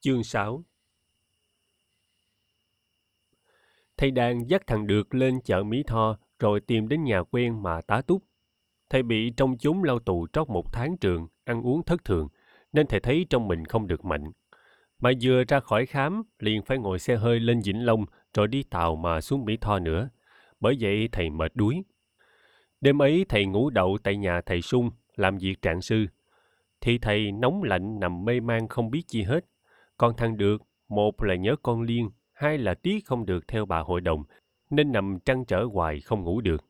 Chương 6 Thầy đang dắt thằng Được lên chợ Mỹ Tho rồi tìm đến nhà quen mà tá túc. Thầy bị trong chúng lao tù trót một tháng trường, ăn uống thất thường, nên thầy thấy trong mình không được mạnh. Mà vừa ra khỏi khám, liền phải ngồi xe hơi lên Vĩnh Long rồi đi tàu mà xuống Mỹ Tho nữa. Bởi vậy thầy mệt đuối. Đêm ấy thầy ngủ đậu tại nhà thầy Sung, làm việc trạng sư. Thì thầy nóng lạnh nằm mê man không biết chi hết. Còn thằng được, một là nhớ con Liên, hai là tiếc không được theo bà hội đồng, nên nằm trăn trở hoài không ngủ được.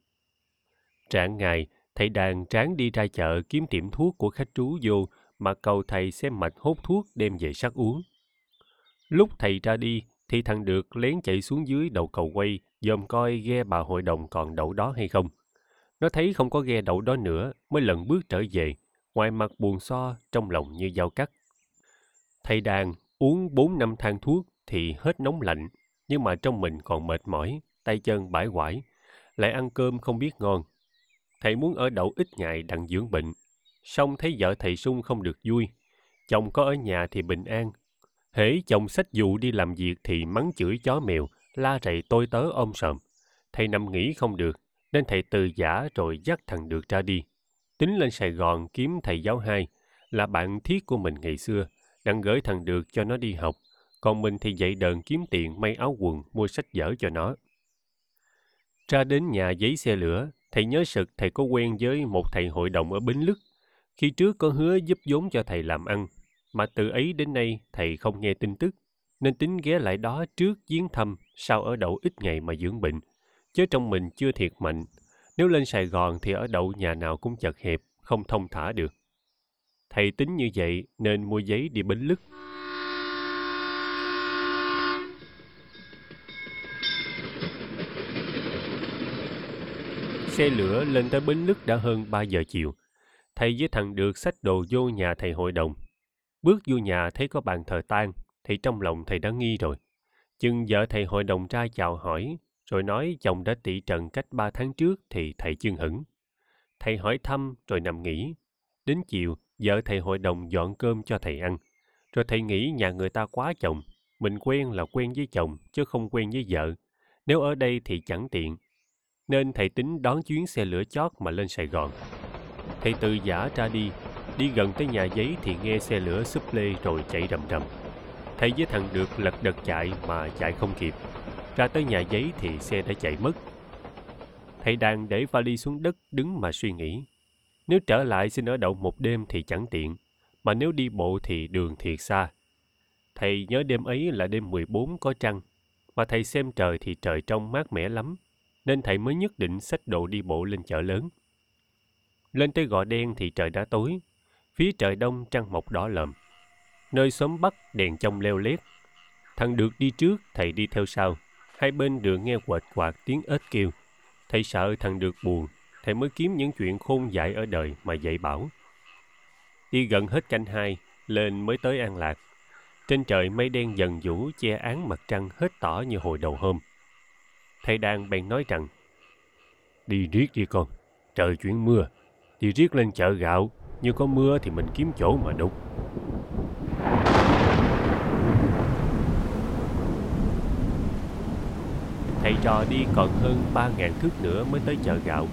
Trạng ngày, thầy đàn tráng đi ra chợ kiếm tiệm thuốc của khách trú vô mà cầu thầy xem mạch hốt thuốc đem về sắc uống. Lúc thầy ra đi, thì thằng được lén chạy xuống dưới đầu cầu quay, dòm coi ghe bà hội đồng còn đậu đó hay không. Nó thấy không có ghe đậu đó nữa, mới lần bước trở về, ngoài mặt buồn so, trong lòng như dao cắt. Thầy đàn uống bốn năm thang thuốc thì hết nóng lạnh, nhưng mà trong mình còn mệt mỏi, tay chân bãi quải, lại ăn cơm không biết ngon. Thầy muốn ở đậu ít ngày đặng dưỡng bệnh, xong thấy vợ thầy sung không được vui. Chồng có ở nhà thì bình an. Hễ chồng sách dụ đi làm việc thì mắng chửi chó mèo, la rầy tôi tớ ôm sờm. Thầy nằm nghỉ không được, nên thầy từ giả rồi dắt thằng được ra đi. Tính lên Sài Gòn kiếm thầy giáo hai, là bạn thiết của mình ngày xưa, đặng gửi thằng được cho nó đi học. Còn mình thì dậy đờn kiếm tiền may áo quần, mua sách vở cho nó. Ra đến nhà giấy xe lửa, thầy nhớ sực thầy có quen với một thầy hội đồng ở Bến Lức. Khi trước có hứa giúp vốn cho thầy làm ăn, mà từ ấy đến nay thầy không nghe tin tức, nên tính ghé lại đó trước viếng thăm, sau ở đậu ít ngày mà dưỡng bệnh. Chứ trong mình chưa thiệt mạnh, nếu lên Sài Gòn thì ở đậu nhà nào cũng chật hẹp, không thông thả được. Thầy tính như vậy nên mua giấy đi Bến Lức. Xe lửa lên tới Bến Lức đã hơn 3 giờ chiều. Thầy với thằng được xách đồ vô nhà thầy hội đồng. Bước vô nhà thấy có bàn thờ tang, thì trong lòng thầy đã nghi rồi. Chừng vợ thầy hội đồng trai chào hỏi, rồi nói chồng đã tị trần cách ba tháng trước thì thầy chưng hửng Thầy hỏi thăm rồi nằm nghỉ. Đến chiều, vợ thầy hội đồng dọn cơm cho thầy ăn. Rồi thầy nghĩ nhà người ta quá chồng. Mình quen là quen với chồng, chứ không quen với vợ. Nếu ở đây thì chẳng tiện. Nên thầy tính đón chuyến xe lửa chót mà lên Sài Gòn. Thầy từ giả ra đi, đi gần tới nhà giấy thì nghe xe lửa súp lê rồi chạy rầm rầm. Thầy với thằng được lật đật chạy mà chạy không kịp. Ra tới nhà giấy thì xe đã chạy mất. Thầy đang để vali xuống đất đứng mà suy nghĩ. Nếu trở lại xin ở đậu một đêm thì chẳng tiện, mà nếu đi bộ thì đường thiệt xa. Thầy nhớ đêm ấy là đêm 14 có trăng, mà thầy xem trời thì trời trong mát mẻ lắm, nên thầy mới nhất định xách đồ đi bộ lên chợ lớn. Lên tới gò đen thì trời đã tối, phía trời đông trăng mọc đỏ lợm. Nơi xóm Bắc đèn trong leo lét. Thằng được đi trước, thầy đi theo sau. Hai bên đường nghe quệt quạt tiếng ếch kêu. Thầy sợ thằng được buồn, thầy mới kiếm những chuyện khôn dại ở đời mà dạy bảo. Đi gần hết canh hai, lên mới tới An Lạc. Trên trời mây đen dần vũ che án mặt trăng hết tỏ như hồi đầu hôm. Thầy đang bèn nói rằng, Đi riết đi con, trời chuyển mưa, đi riết lên chợ gạo, như có mưa thì mình kiếm chỗ mà đục. Thầy trò đi còn hơn ba ngàn thước nữa mới tới chợ gạo.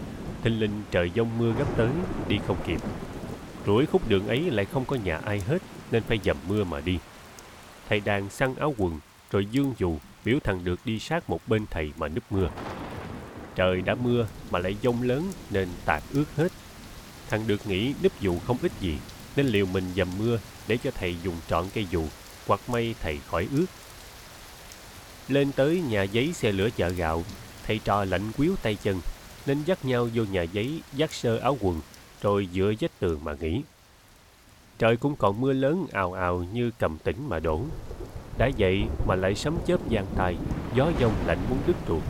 Thình lình trời giông mưa gấp tới, đi không kịp. Rủi khúc đường ấy lại không có nhà ai hết, nên phải dầm mưa mà đi. Thầy đang săn áo quần, rồi dương dù, biểu thằng được đi sát một bên thầy mà núp mưa. Trời đã mưa mà lại giông lớn nên tạt ướt hết. Thằng được nghĩ núp dù không ít gì, nên liều mình dầm mưa để cho thầy dùng trọn cây dù, hoặc may thầy khỏi ướt. Lên tới nhà giấy xe lửa chợ gạo, thầy trò lạnh quýu tay chân, nên dắt nhau vô nhà giấy dắt sơ áo quần, rồi dựa vách tường mà nghỉ. Trời cũng còn mưa lớn ào ào như cầm tĩnh mà đổ. Đã vậy mà lại sấm chớp giang tay, gió giông lạnh muốn đứt ruột.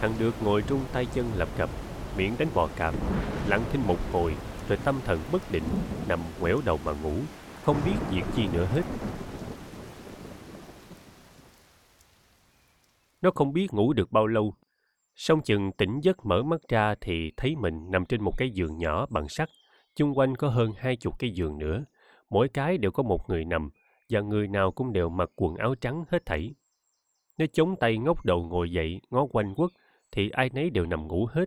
Thằng được ngồi trung tay chân lập cập, miệng đánh bò cạp, lặng thinh một hồi, rồi tâm thần bất định, nằm quẻo đầu mà ngủ, không biết việc chi nữa hết. Nó không biết ngủ được bao lâu. Xong chừng tỉnh giấc mở mắt ra thì thấy mình nằm trên một cái giường nhỏ bằng sắt. Chung quanh có hơn hai chục cái giường nữa. Mỗi cái đều có một người nằm và người nào cũng đều mặc quần áo trắng hết thảy. Nó chống tay ngóc đầu ngồi dậy, ngó quanh quất, thì ai nấy đều nằm ngủ hết.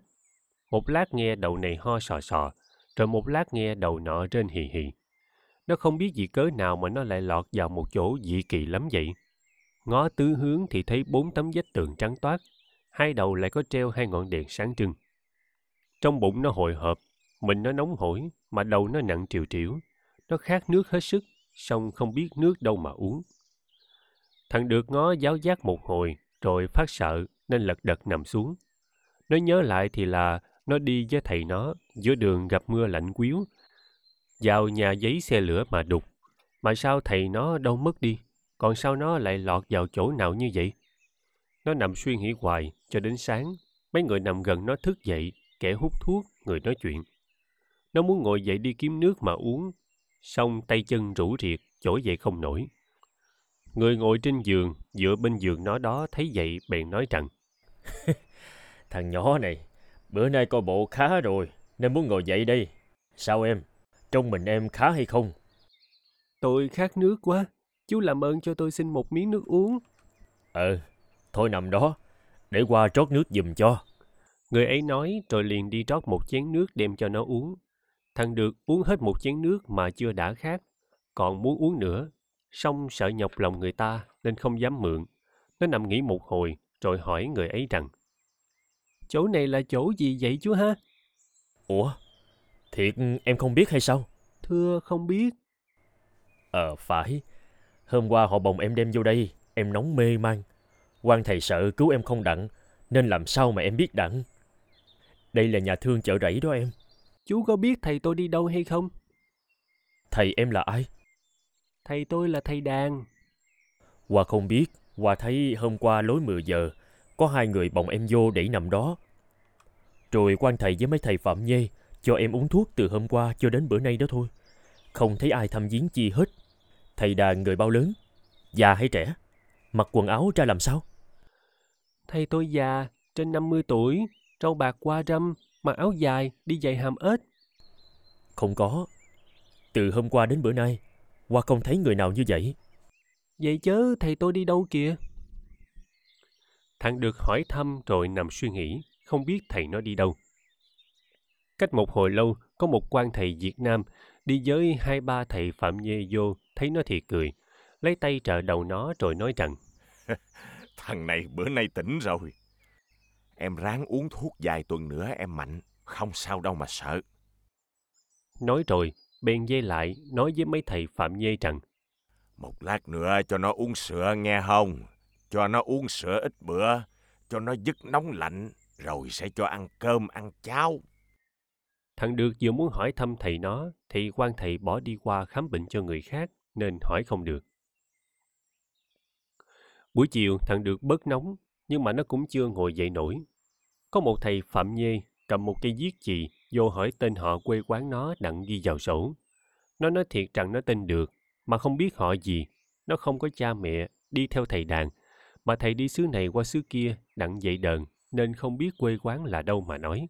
Một lát nghe đầu này ho sò sò, rồi một lát nghe đầu nọ trên hì hì. Nó không biết gì cớ nào mà nó lại lọt vào một chỗ dị kỳ lắm vậy. Ngó tứ hướng thì thấy bốn tấm vách tường trắng toát, hai đầu lại có treo hai ngọn đèn sáng trưng. Trong bụng nó hồi hộp, mình nó nóng hổi, mà đầu nó nặng triều triểu. Nó khát nước hết sức, song không biết nước đâu mà uống. Thằng được ngó giáo giác một hồi, rồi phát sợ nên lật đật nằm xuống. Nó nhớ lại thì là nó đi với thầy nó, giữa đường gặp mưa lạnh quýu, vào nhà giấy xe lửa mà đục. Mà sao thầy nó đâu mất đi, còn sao nó lại lọt vào chỗ nào như vậy? Nó nằm suy nghĩ hoài cho đến sáng, mấy người nằm gần nó thức dậy, kẻ hút thuốc, người nói chuyện. Nó muốn ngồi dậy đi kiếm nước mà uống, xong tay chân rũ riệt, chỗ dậy không nổi. Người ngồi trên giường, dựa bên giường nó đó thấy vậy bèn nói rằng Thằng nhỏ này, bữa nay coi bộ khá rồi, nên muốn ngồi dậy đây. Sao em? Trong mình em khá hay không? Tôi khát nước quá, chú làm ơn cho tôi xin một miếng nước uống. Ờ, thôi nằm đó, để qua trót nước giùm cho. Người ấy nói rồi liền đi rót một chén nước đem cho nó uống. Thằng được uống hết một chén nước mà chưa đã khát, còn muốn uống nữa. Xong sợ nhọc lòng người ta nên không dám mượn. Nó nằm nghỉ một hồi rồi hỏi người ấy rằng Chỗ này là chỗ gì vậy chú ha? Ủa, thiệt em không biết hay sao? Thưa không biết. Ờ phải, hôm qua họ bồng em đem vô đây, em nóng mê man. Quan thầy sợ cứu em không đặng, nên làm sao mà em biết đặng. Đây là nhà thương chợ rẫy đó em. Chú có biết thầy tôi đi đâu hay không? Thầy em là ai? Thầy tôi là thầy đàn. Hoa không biết, Hoa thấy hôm qua lối 10 giờ, có hai người bồng em vô để nằm đó. Rồi quan thầy với mấy thầy phạm nhê cho em uống thuốc từ hôm qua cho đến bữa nay đó thôi. Không thấy ai thăm viếng chi hết. Thầy đàn người bao lớn, già hay trẻ? Mặc quần áo ra làm sao? Thầy tôi già, trên 50 tuổi, râu bạc qua râm, mặc áo dài, đi giày hàm ếch. Không có. Từ hôm qua đến bữa nay, Hoa không thấy người nào như vậy. Vậy chớ thầy tôi đi đâu kìa? Thằng được hỏi thăm rồi nằm suy nghĩ, không biết thầy nó đi đâu. Cách một hồi lâu, có một quan thầy Việt Nam đi với hai ba thầy Phạm Nhê vô, thấy nó thì cười, lấy tay trợ đầu nó rồi nói rằng Thằng này bữa nay tỉnh rồi. Em ráng uống thuốc vài tuần nữa em mạnh, không sao đâu mà sợ. Nói rồi, bèn dây lại, nói với mấy thầy Phạm Nhê rằng Một lát nữa cho nó uống sữa nghe không? Cho nó uống sữa ít bữa, cho nó dứt nóng lạnh, rồi sẽ cho ăn cơm, ăn cháo. Thằng Được vừa muốn hỏi thăm thầy nó, thì quan thầy bỏ đi qua khám bệnh cho người khác, nên hỏi không được. Buổi chiều, thằng Được bớt nóng, nhưng mà nó cũng chưa ngồi dậy nổi. Có một thầy Phạm Nhê cầm một cây viết chì vô hỏi tên họ quê quán nó đặng ghi vào sổ. Nó nói thiệt rằng nó tên Được, mà không biết họ gì. Nó không có cha mẹ, đi theo thầy đàn, mà thầy đi xứ này qua xứ kia đặng dạy đờn, nên không biết quê quán là đâu mà nói.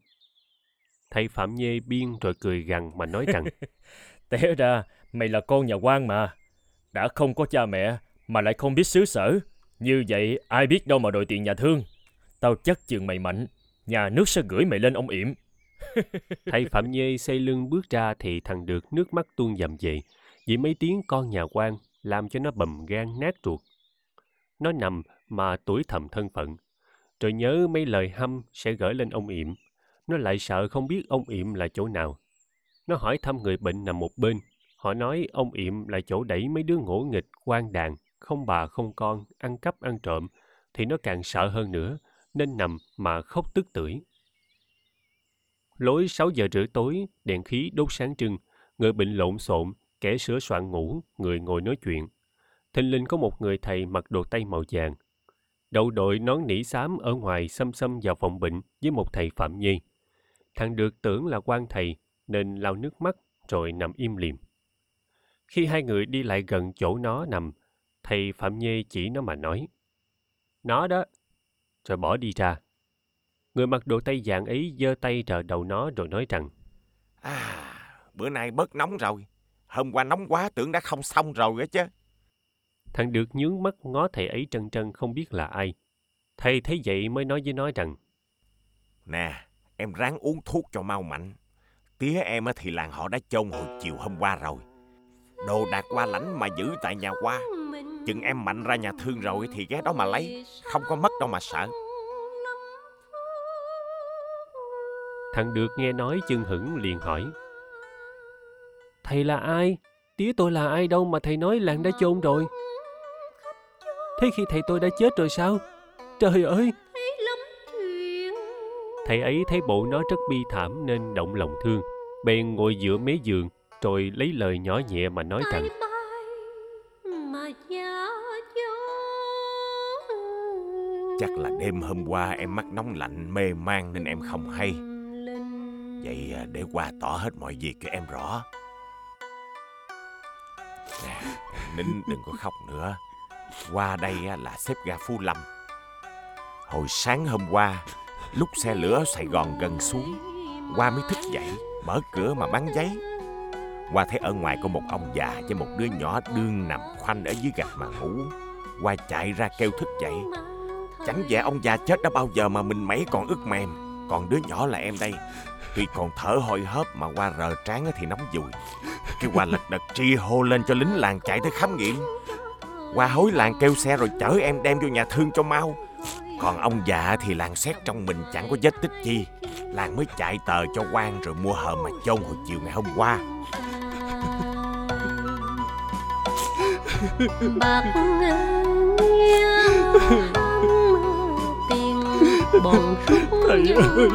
Thầy Phạm Nhê biên rồi cười gằn mà nói rằng Té ra, mày là con nhà quan mà. Đã không có cha mẹ, mà lại không biết xứ sở. Như vậy, ai biết đâu mà đòi tiền nhà thương. Tao chắc chừng mày mạnh, nhà nước sẽ gửi mày lên ông yểm. Thầy Phạm Nhê xây lưng bước ra thì thằng được nước mắt tuôn dầm về, vì mấy tiếng con nhà quan làm cho nó bầm gan nát ruột. Nó nằm mà tuổi thầm thân phận, rồi nhớ mấy lời hăm sẽ gửi lên ông yểm. Nó lại sợ không biết ông yểm là chỗ nào. Nó hỏi thăm người bệnh nằm một bên. Họ nói ông yểm là chỗ đẩy mấy đứa ngỗ nghịch, quan đàn, không bà không con, ăn cắp ăn trộm, thì nó càng sợ hơn nữa, nên nằm mà khóc tức tưởi. Lối 6 giờ rưỡi tối, đèn khí đốt sáng trưng, người bệnh lộn xộn, kẻ sửa soạn ngủ, người ngồi nói chuyện. Thình linh có một người thầy mặc đồ tây màu vàng. Đầu đội nón nỉ xám ở ngoài xăm xăm vào phòng bệnh với một thầy Phạm Nhi. Thằng được tưởng là quan thầy, nên lau nước mắt rồi nằm im lìm. Khi hai người đi lại gần chỗ nó nằm, thầy Phạm Nhê chỉ nó mà nói. Nó đó, rồi bỏ đi ra. Người mặc đồ tây dạng ấy giơ tay trợ đầu nó rồi nói rằng À, bữa nay bớt nóng rồi. Hôm qua nóng quá tưởng đã không xong rồi á chứ. Thằng được nhướng mắt ngó thầy ấy trân trân không biết là ai. Thầy thấy vậy mới nói với nó rằng Nè, em ráng uống thuốc cho mau mạnh. Tía em thì làng họ đã chôn hồi chiều hôm qua rồi. Đồ đạc qua lãnh mà giữ tại nhà qua. Chừng em mạnh ra nhà thương rồi thì ghé đó mà lấy. Không có mất đâu mà sợ. Thằng được nghe nói chân hững liền hỏi. Thầy là ai? Tía tôi là ai đâu mà thầy nói làng đã chôn rồi. Thế khi thầy tôi đã chết rồi sao? Trời ơi! Thầy ấy thấy bộ nó rất bi thảm nên động lòng thương. Bèn ngồi giữa mé giường, rồi lấy lời nhỏ nhẹ mà nói rằng Chắc là đêm hôm qua em mắc nóng lạnh mê man nên em không hay. Vậy à, để qua tỏ hết mọi việc cho em rõ. Nè, Nín đừng có khóc nữa. Qua đây à, là xếp ga Phú Lâm. Hồi sáng hôm qua, lúc xe lửa Sài Gòn gần xuống, qua mới thức dậy, mở cửa mà bán giấy. Qua thấy ở ngoài có một ông già với một đứa nhỏ đương nằm khoanh ở dưới gạch mà ngủ. Qua chạy ra kêu thức dậy. Chẳng dạ ông già chết đã bao giờ mà mình mấy còn ướt mềm. Còn đứa nhỏ là em đây. Tuy còn thở hôi hớp mà qua rờ trán thì nóng dùi. Cái qua lật đật tri hô lên cho lính làng chạy tới khám nghiệm. Qua hối làng kêu xe rồi chở em đem vô nhà thương cho mau. Còn ông già thì làng xét trong mình chẳng có vết tích chi. Làng mới chạy tờ cho quan rồi mua hờ mà chôn hồi chiều ngày hôm qua. bạc ngang bồng Thầy ơi.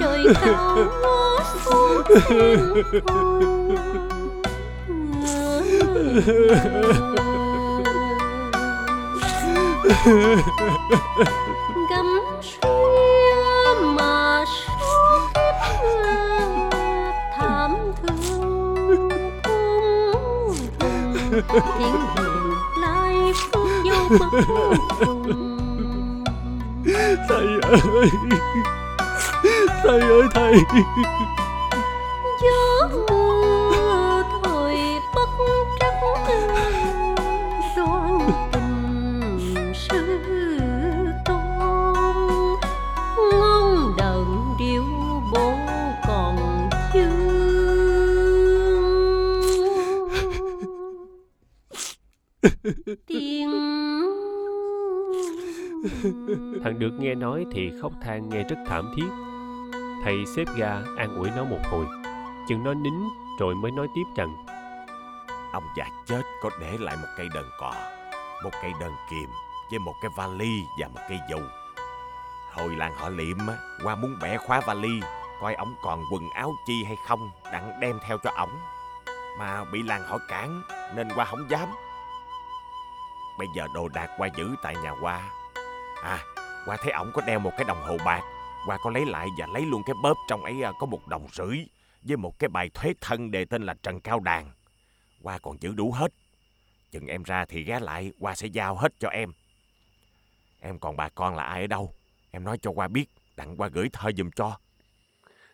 trời cao xuống gấm xuya mà kiếp thảm thương. Cùng tiếng hiền lai phương dâu cùng Thầy ơi. Thầy ơi Thằng được nghe nói thì khóc than nghe rất thảm thiết. Thầy xếp ga an ủi nó một hồi. Chừng nó nín rồi mới nói tiếp rằng Ông già chết có để lại một cây đờn cò, một cây đờn kìm với một cái vali và một cây dù. Hồi làng họ liệm á, qua muốn bẻ khóa vali, coi ổng còn quần áo chi hay không, đặng đem theo cho ổng. Mà bị làng họ cản nên qua không dám. Bây giờ đồ đạc qua giữ tại nhà qua. À, qua thấy ổng có đeo một cái đồng hồ bạc, qua có lấy lại và lấy luôn cái bóp trong ấy à, có một đồng rưỡi với một cái bài thuế thân đề tên là Trần Cao Đàn. Qua còn giữ đủ hết. Chừng em ra thì ghé lại, Qua sẽ giao hết cho em. Em còn bà con là ai ở đâu? Em nói cho Qua biết, đặng Qua gửi thơ giùm cho.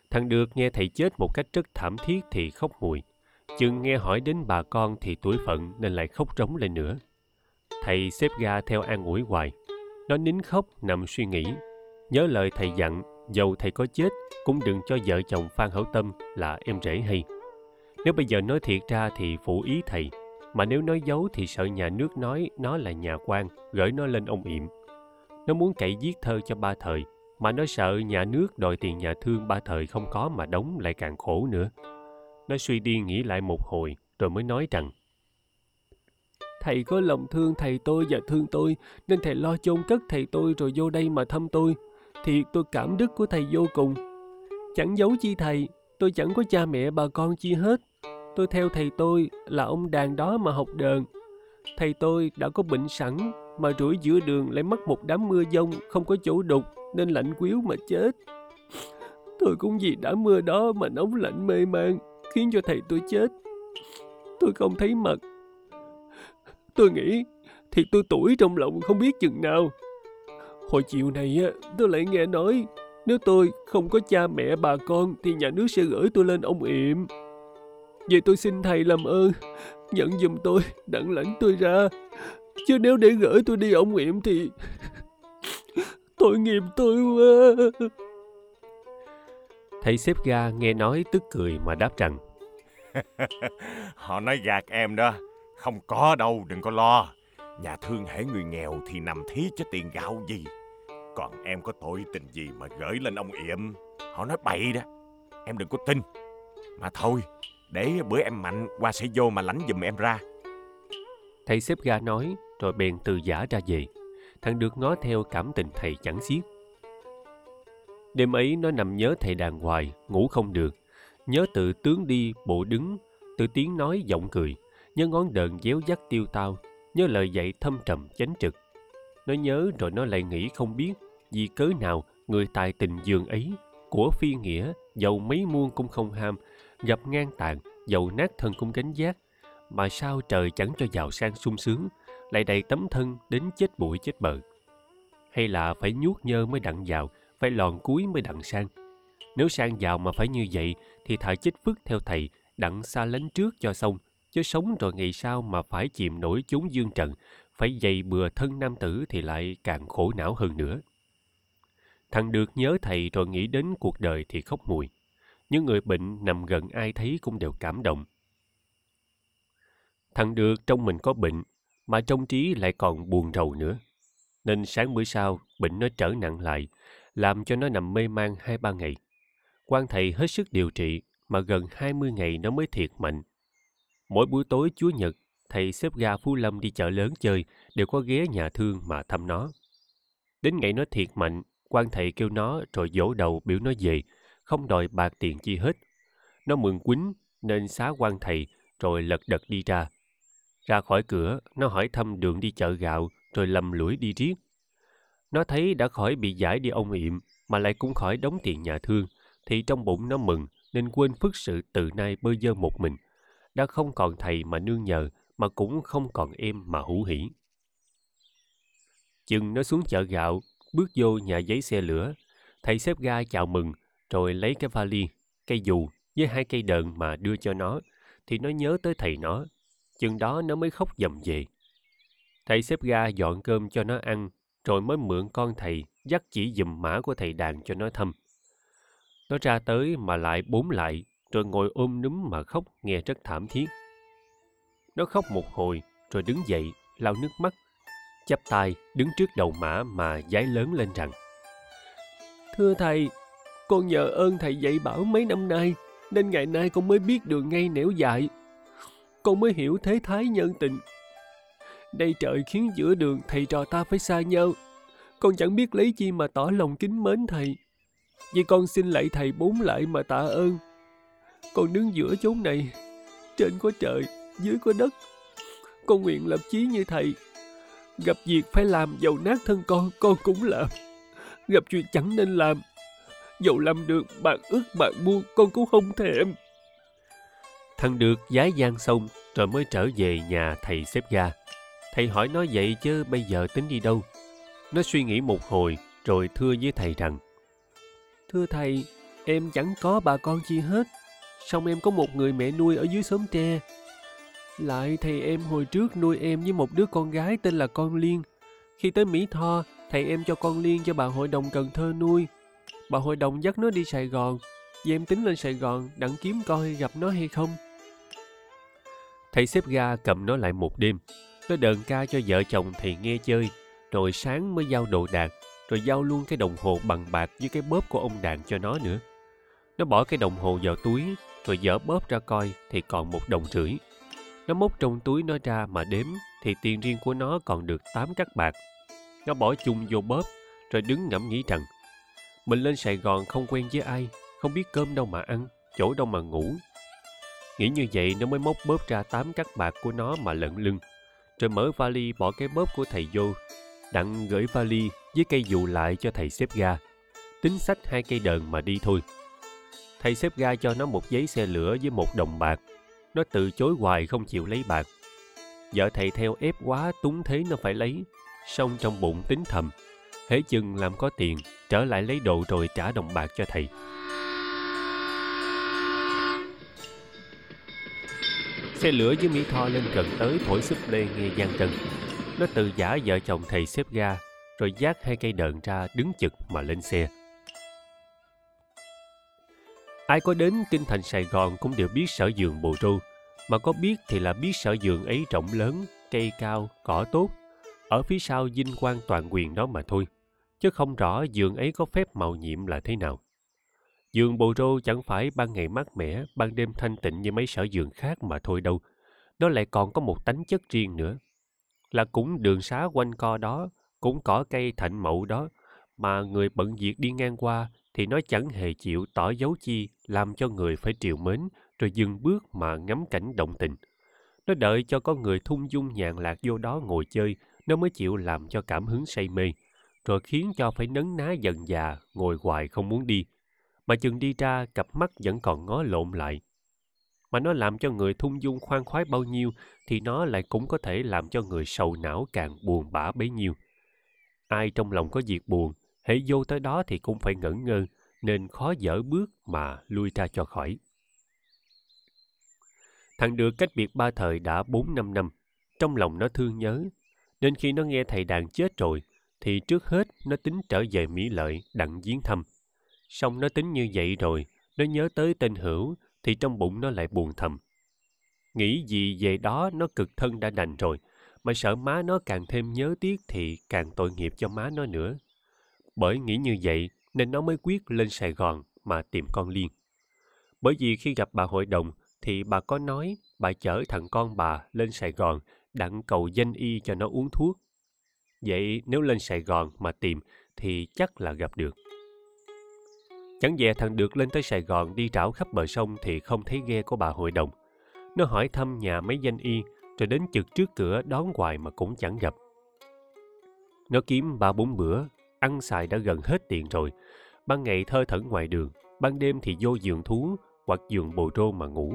Thằng được nghe thầy chết một cách rất thảm thiết thì khóc mùi. Chừng nghe hỏi đến bà con thì tuổi phận nên lại khóc trống lên nữa. Thầy xếp ga theo an ủi hoài. Nó nín khóc nằm suy nghĩ. Nhớ lời thầy dặn, dầu thầy có chết cũng đừng cho vợ chồng Phan Hữu Tâm là em rể hay. Nếu bây giờ nói thiệt ra thì phụ ý thầy, mà nếu nói giấu thì sợ nhà nước nói nó là nhà quan, gửi nó lên ông yểm Nó muốn cậy viết thơ cho ba thời, mà nó sợ nhà nước đòi tiền nhà thương ba thời không có mà đóng lại càng khổ nữa. Nó suy đi nghĩ lại một hồi rồi mới nói rằng Thầy có lòng thương thầy tôi và thương tôi nên thầy lo chôn cất thầy tôi rồi vô đây mà thăm tôi. thì tôi cảm đức của thầy vô cùng. Chẳng giấu chi thầy, tôi chẳng có cha mẹ bà con chi hết. Tôi theo thầy tôi là ông đàn đó mà học đờn. Thầy tôi đã có bệnh sẵn mà rủi giữa đường lại mắc một đám mưa giông không có chỗ đục nên lạnh quýu mà chết. Tôi cũng vì đám mưa đó mà nóng lạnh mê man khiến cho thầy tôi chết. Tôi không thấy mặt. Tôi nghĩ thì tôi tuổi trong lòng không biết chừng nào. Hồi chiều này á, tôi lại nghe nói nếu tôi không có cha mẹ bà con thì nhà nước sẽ gửi tôi lên ông Yệm. Vậy tôi xin thầy làm ơn, Nhận giùm tôi, đặng lãnh tôi ra. Chứ nếu để gửi tôi đi ổng nghiệm thì... Tội nghiệp tôi quá. Thầy xếp ga nghe nói tức cười mà đáp rằng Họ nói gạt em đó. Không có đâu, đừng có lo. Nhà thương hễ người nghèo thì nằm thí cho tiền gạo gì. Còn em có tội tình gì mà gửi lên ông Yệm. Họ nói bậy đó. Em đừng có tin. Mà thôi, để bữa em mạnh qua sẽ vô mà lãnh giùm em ra. Thầy xếp ga nói rồi bèn từ giả ra về. Thằng được ngó theo cảm tình thầy chẳng xiết. Đêm ấy nó nằm nhớ thầy đàng hoài, ngủ không được. Nhớ tự tướng đi, bộ đứng, tự tiếng nói giọng cười. Nhớ ngón đờn déo dắt tiêu tao, nhớ lời dạy thâm trầm chánh trực. Nó nhớ rồi nó lại nghĩ không biết vì cớ nào người tài tình giường ấy của phi nghĩa dầu mấy muôn cũng không ham gặp ngang tàn dầu nát thân cũng gánh giác mà sao trời chẳng cho giàu sang sung sướng lại đầy tấm thân đến chết bụi chết bờ hay là phải nhuốc nhơ mới đặng giàu phải lòn cuối mới đặng sang? Nếu sang giàu mà phải như vậy thì thà chích phước theo thầy đặng xa lánh trước cho xong chứ sống rồi ngày sau mà phải chìm nổi chốn dương trần, phải dày bừa thân nam tử thì lại càng khổ não hơn nữa. Thằng được nhớ thầy rồi nghĩ đến cuộc đời thì khóc mùi. Những người bệnh nằm gần ai thấy cũng đều cảm động. Thằng được trong mình có bệnh, mà trong trí lại còn buồn rầu nữa. Nên sáng bữa sau, bệnh nó trở nặng lại, làm cho nó nằm mê man hai ba ngày. Quan thầy hết sức điều trị, mà gần hai mươi ngày nó mới thiệt mạnh mỗi buổi tối chúa nhật, thầy xếp ga phú lâm đi chợ lớn chơi, đều có ghé nhà thương mà thăm nó. Đến ngày nó thiệt mạnh, quan thầy kêu nó rồi dỗ đầu biểu nó về, không đòi bạc tiền chi hết. Nó mừng quýnh, nên xá quan thầy rồi lật đật đi ra. Ra khỏi cửa, nó hỏi thăm đường đi chợ gạo rồi lầm lũi đi riết. Nó thấy đã khỏi bị giải đi ông yệm, mà lại cũng khỏi đóng tiền nhà thương, thì trong bụng nó mừng, nên quên phức sự từ nay bơ dơ một mình đã không còn thầy mà nương nhờ, mà cũng không còn em mà hữu hỉ chừng nó xuống chợ gạo, bước vô nhà giấy xe lửa. Thầy xếp ga chào mừng, rồi lấy cái vali, cây dù với hai cây đờn mà đưa cho nó. Thì nó nhớ tới thầy nó. Chừng đó nó mới khóc dầm về. Thầy xếp ga dọn cơm cho nó ăn, rồi mới mượn con thầy dắt chỉ dùm mã của thầy đàn cho nó thăm. Nó ra tới mà lại bốn lại rồi ngồi ôm núm mà khóc, nghe rất thảm thiết. Nó khóc một hồi, rồi đứng dậy, lau nước mắt, chắp tay, đứng trước đầu mã mà giái lớn lên rằng, thưa thầy, con nhờ ơn thầy dạy bảo mấy năm nay, nên ngày nay con mới biết đường ngay nẻo dại. Con mới hiểu thế thái nhân tình. Đây trời khiến giữa đường thầy trò ta phải xa nhau. Con chẳng biết lấy chi mà tỏ lòng kính mến thầy. Vì con xin lạy thầy bốn lại mà tạ ơn con đứng giữa chốn này trên có trời dưới có đất. Con nguyện lập chí như thầy. Gặp việc phải làm dầu nát thân con con cũng làm. Gặp chuyện chẳng nên làm. Dầu làm được bạn ước bạn buông con cũng không thèm. Thằng được giái gian xong rồi mới trở về nhà thầy xếp ga. Thầy hỏi nó vậy chứ bây giờ tính đi đâu? Nó suy nghĩ một hồi rồi thưa với thầy rằng thưa thầy em chẳng có bà con chi hết song em có một người mẹ nuôi ở dưới xóm tre. Lại thầy em hồi trước nuôi em với một đứa con gái tên là con liên. Khi tới mỹ tho, thầy em cho con liên cho bà hội đồng cần thơ nuôi. Bà hội đồng dắt nó đi sài gòn, vì em tính lên sài gòn đặng kiếm coi gặp nó hay không. Thầy xếp ga cầm nó lại một đêm. Nó đờn ca cho vợ chồng thầy nghe chơi, rồi sáng mới giao đồ đạc, rồi giao luôn cái đồng hồ bằng bạc với cái bóp của ông đàn cho nó nữa nó bỏ cái đồng hồ vào túi, rồi dở bóp ra coi thì còn một đồng rưỡi. Nó móc trong túi nó ra mà đếm thì tiền riêng của nó còn được tám cắt bạc. Nó bỏ chung vô bóp, rồi đứng ngẫm nghĩ rằng, mình lên sài gòn không quen với ai, không biết cơm đâu mà ăn, chỗ đâu mà ngủ. Nghĩ như vậy nó mới móc bóp ra tám cắt bạc của nó mà lận lưng. Rồi mở vali bỏ cái bóp của thầy vô, đặng gửi vali với cây dù lại cho thầy xếp ga. Tính sách hai cây đờn mà đi thôi thầy xếp ga cho nó một giấy xe lửa với một đồng bạc. Nó từ chối hoài không chịu lấy bạc. Vợ thầy theo ép quá túng thế nó phải lấy. Xong trong bụng tính thầm hễ chừng làm có tiền trở lại lấy đồ rồi trả đồng bạc cho thầy. Xe lửa với Mỹ Tho lên gần tới thổi súp lê nghe gian trần, Nó tự giả vợ chồng thầy xếp ga, rồi dắt hai cây đờn ra đứng chực mà lên xe. Ai có đến kinh thành Sài Gòn cũng đều biết sở dường Bồ Rô, mà có biết thì là biết sở dường ấy rộng lớn, cây cao, cỏ tốt, ở phía sau vinh quang toàn quyền đó mà thôi, chứ không rõ dường ấy có phép màu nhiệm là thế nào. Dường Bồ Rô chẳng phải ban ngày mát mẻ, ban đêm thanh tịnh như mấy sở dường khác mà thôi đâu. Nó lại còn có một tánh chất riêng nữa. Là cũng đường xá quanh co đó, cũng cỏ cây thạnh mậu đó, mà người bận việc đi ngang qua thì nó chẳng hề chịu tỏ dấu chi làm cho người phải triều mến rồi dừng bước mà ngắm cảnh động tình. Nó đợi cho có người thung dung nhàn lạc vô đó ngồi chơi, nó mới chịu làm cho cảm hứng say mê, rồi khiến cho phải nấn ná dần già, ngồi hoài không muốn đi. Mà chừng đi ra, cặp mắt vẫn còn ngó lộn lại. Mà nó làm cho người thung dung khoan khoái bao nhiêu, thì nó lại cũng có thể làm cho người sầu não càng buồn bã bấy nhiêu. Ai trong lòng có việc buồn, hãy vô tới đó thì cũng phải ngẩn ngơ, nên khó dở bước mà lui ra cho khỏi. Thằng được cách biệt ba thời đã bốn năm năm, trong lòng nó thương nhớ, nên khi nó nghe thầy đàn chết rồi, thì trước hết nó tính trở về Mỹ Lợi đặng viếng thăm. Xong nó tính như vậy rồi, nó nhớ tới tên hữu, thì trong bụng nó lại buồn thầm. Nghĩ gì về đó nó cực thân đã đành rồi, mà sợ má nó càng thêm nhớ tiếc thì càng tội nghiệp cho má nó nữa. Bởi nghĩ như vậy nên nó mới quyết lên Sài Gòn mà tìm con Liên. Bởi vì khi gặp bà hội đồng thì bà có nói bà chở thằng con bà lên Sài Gòn đặng cầu danh y cho nó uống thuốc. Vậy nếu lên Sài Gòn mà tìm thì chắc là gặp được. Chẳng dè thằng được lên tới Sài Gòn đi trảo khắp bờ sông thì không thấy ghe của bà hội đồng. Nó hỏi thăm nhà mấy danh y rồi đến chực trước cửa đón hoài mà cũng chẳng gặp. Nó kiếm ba bốn bữa, ăn xài đã gần hết tiền rồi. Ban ngày thơ thẩn ngoài đường, ban đêm thì vô giường thú hoặc giường bồ rô mà ngủ.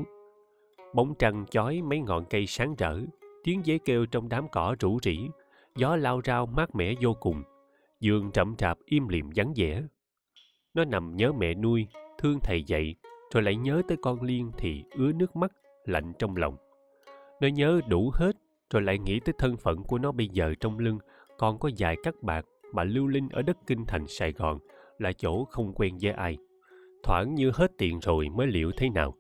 Bóng trăng chói mấy ngọn cây sáng rỡ, tiếng dế kêu trong đám cỏ rủ rỉ, gió lao rao mát mẻ vô cùng, giường chậm chạp im lìm vắng vẻ. Nó nằm nhớ mẹ nuôi, thương thầy dạy, rồi lại nhớ tới con Liên thì ứa nước mắt, lạnh trong lòng. Nó nhớ đủ hết, rồi lại nghĩ tới thân phận của nó bây giờ trong lưng, còn có vài cắt bạc mà lưu linh ở đất kinh thành Sài Gòn là chỗ không quen với ai. Thoảng như hết tiền rồi mới liệu thế nào.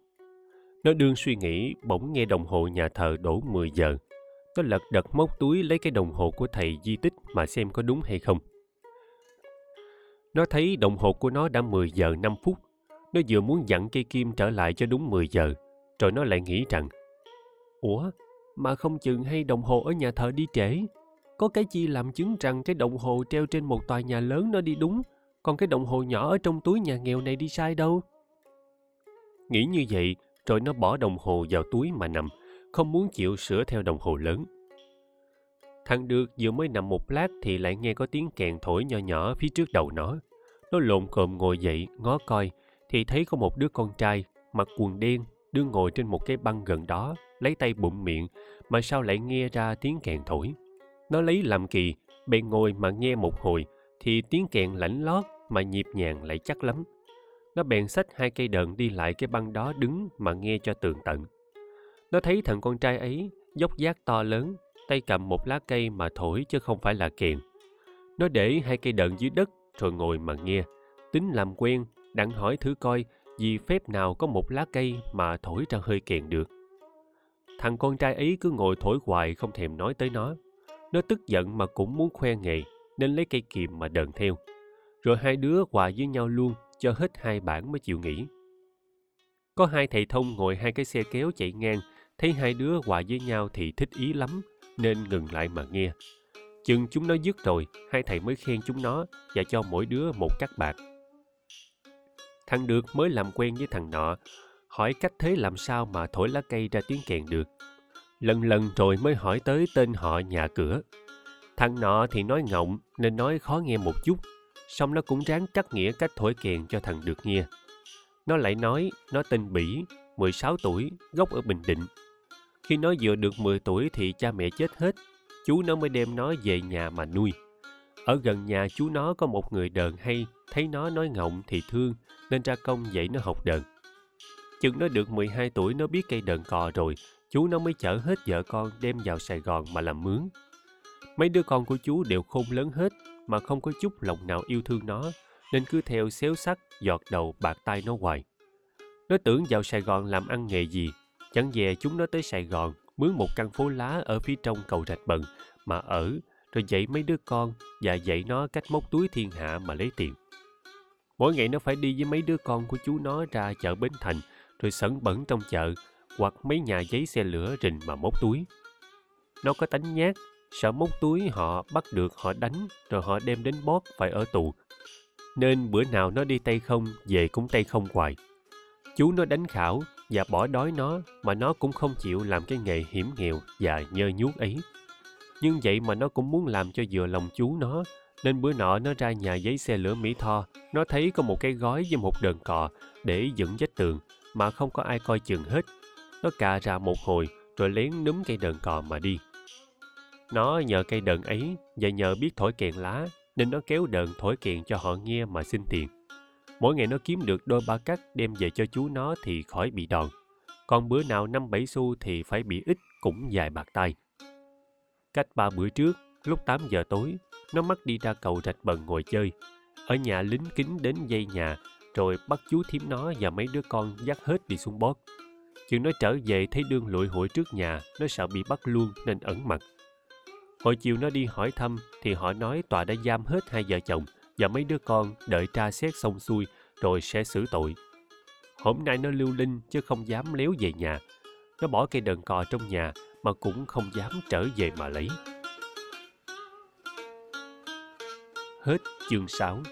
Nó đương suy nghĩ bỗng nghe đồng hồ nhà thờ đổ 10 giờ. Nó lật đật móc túi lấy cái đồng hồ của thầy di tích mà xem có đúng hay không. Nó thấy đồng hồ của nó đã 10 giờ 5 phút. Nó vừa muốn dặn cây kim trở lại cho đúng 10 giờ. Rồi nó lại nghĩ rằng Ủa, mà không chừng hay đồng hồ ở nhà thờ đi trễ. Có cái chi làm chứng rằng cái đồng hồ treo trên một tòa nhà lớn nó đi đúng, còn cái đồng hồ nhỏ ở trong túi nhà nghèo này đi sai đâu. Nghĩ như vậy, rồi nó bỏ đồng hồ vào túi mà nằm, không muốn chịu sửa theo đồng hồ lớn. Thằng được vừa mới nằm một lát thì lại nghe có tiếng kèn thổi nhỏ nhỏ phía trước đầu nó. Nó lộn cộm ngồi dậy, ngó coi, thì thấy có một đứa con trai, mặc quần đen, đứng ngồi trên một cái băng gần đó, lấy tay bụng miệng, mà sao lại nghe ra tiếng kèn thổi. Nó lấy làm kỳ, bèn ngồi mà nghe một hồi, thì tiếng kèn lãnh lót mà nhịp nhàng lại chắc lắm. Nó bèn xách hai cây đờn đi lại cái băng đó đứng mà nghe cho tường tận. Nó thấy thằng con trai ấy, dốc giác to lớn, tay cầm một lá cây mà thổi chứ không phải là kèn. Nó để hai cây đờn dưới đất rồi ngồi mà nghe, tính làm quen, đặng hỏi thử coi vì phép nào có một lá cây mà thổi ra hơi kèn được. Thằng con trai ấy cứ ngồi thổi hoài không thèm nói tới nó. Nó tức giận mà cũng muốn khoe nghề, nên lấy cây kìm mà đờn theo. Rồi hai đứa hòa với nhau luôn, cho hết hai bản mới chịu nghỉ. Có hai thầy thông ngồi hai cái xe kéo chạy ngang, thấy hai đứa hòa với nhau thì thích ý lắm, nên ngừng lại mà nghe. Chừng chúng nó dứt rồi, hai thầy mới khen chúng nó và cho mỗi đứa một cắt bạc. Thằng được mới làm quen với thằng nọ, hỏi cách thế làm sao mà thổi lá cây ra tiếng kèn được. Lần lần rồi mới hỏi tới tên họ nhà cửa. Thằng nọ thì nói ngọng nên nói khó nghe một chút, xong nó cũng ráng cắt nghĩa cách thổi kèn cho thằng được nghe. Nó lại nói nó tên Bỉ, 16 tuổi, gốc ở Bình Định. Khi nó vừa được 10 tuổi thì cha mẹ chết hết, chú nó mới đem nó về nhà mà nuôi. Ở gần nhà chú nó có một người đờn hay, thấy nó nói ngọng thì thương, nên ra công dạy nó học đờn. Chừng nó được 12 tuổi nó biết cây đờn cò rồi, chú nó mới chở hết vợ con đem vào Sài Gòn mà làm mướn. Mấy đứa con của chú đều khôn lớn hết mà không có chút lòng nào yêu thương nó nên cứ theo xéo sắc giọt đầu bạc tay nó hoài. Nó tưởng vào Sài Gòn làm ăn nghề gì, chẳng về chúng nó tới Sài Gòn mướn một căn phố lá ở phía trong cầu rạch bần mà ở rồi dạy mấy đứa con và dạy nó cách móc túi thiên hạ mà lấy tiền. Mỗi ngày nó phải đi với mấy đứa con của chú nó ra chợ Bến Thành rồi sẩn bẩn trong chợ hoặc mấy nhà giấy xe lửa rình mà móc túi. Nó có tánh nhát, sợ móc túi họ bắt được họ đánh rồi họ đem đến bót phải ở tù. Nên bữa nào nó đi tay không, về cũng tay không hoài. Chú nó đánh khảo và bỏ đói nó mà nó cũng không chịu làm cái nghề hiểm nghèo và nhơ nhuốc ấy. Nhưng vậy mà nó cũng muốn làm cho vừa lòng chú nó, nên bữa nọ nó ra nhà giấy xe lửa Mỹ Tho, nó thấy có một cái gói với một đờn cò để dựng vách tường mà không có ai coi chừng hết. Nó cà ra một hồi rồi lén núm cây đờn cò mà đi. Nó nhờ cây đờn ấy và nhờ biết thổi kèn lá nên nó kéo đờn thổi kèn cho họ nghe mà xin tiền. Mỗi ngày nó kiếm được đôi ba cắt đem về cho chú nó thì khỏi bị đòn. Còn bữa nào năm bảy xu thì phải bị ít cũng vài bạc tay. Cách ba bữa trước, lúc 8 giờ tối, nó mắc đi ra cầu rạch bần ngồi chơi. Ở nhà lính kính đến dây nhà, rồi bắt chú thím nó và mấy đứa con dắt hết đi xuống bót. Chừng nó trở về thấy đương lụi hụi trước nhà, nó sợ bị bắt luôn nên ẩn mặt. Hồi chiều nó đi hỏi thăm thì họ nói tòa đã giam hết hai vợ chồng và mấy đứa con đợi tra xét xong xuôi rồi sẽ xử tội. Hôm nay nó lưu linh chứ không dám léo về nhà. Nó bỏ cây đờn cò trong nhà mà cũng không dám trở về mà lấy. Hết chương 6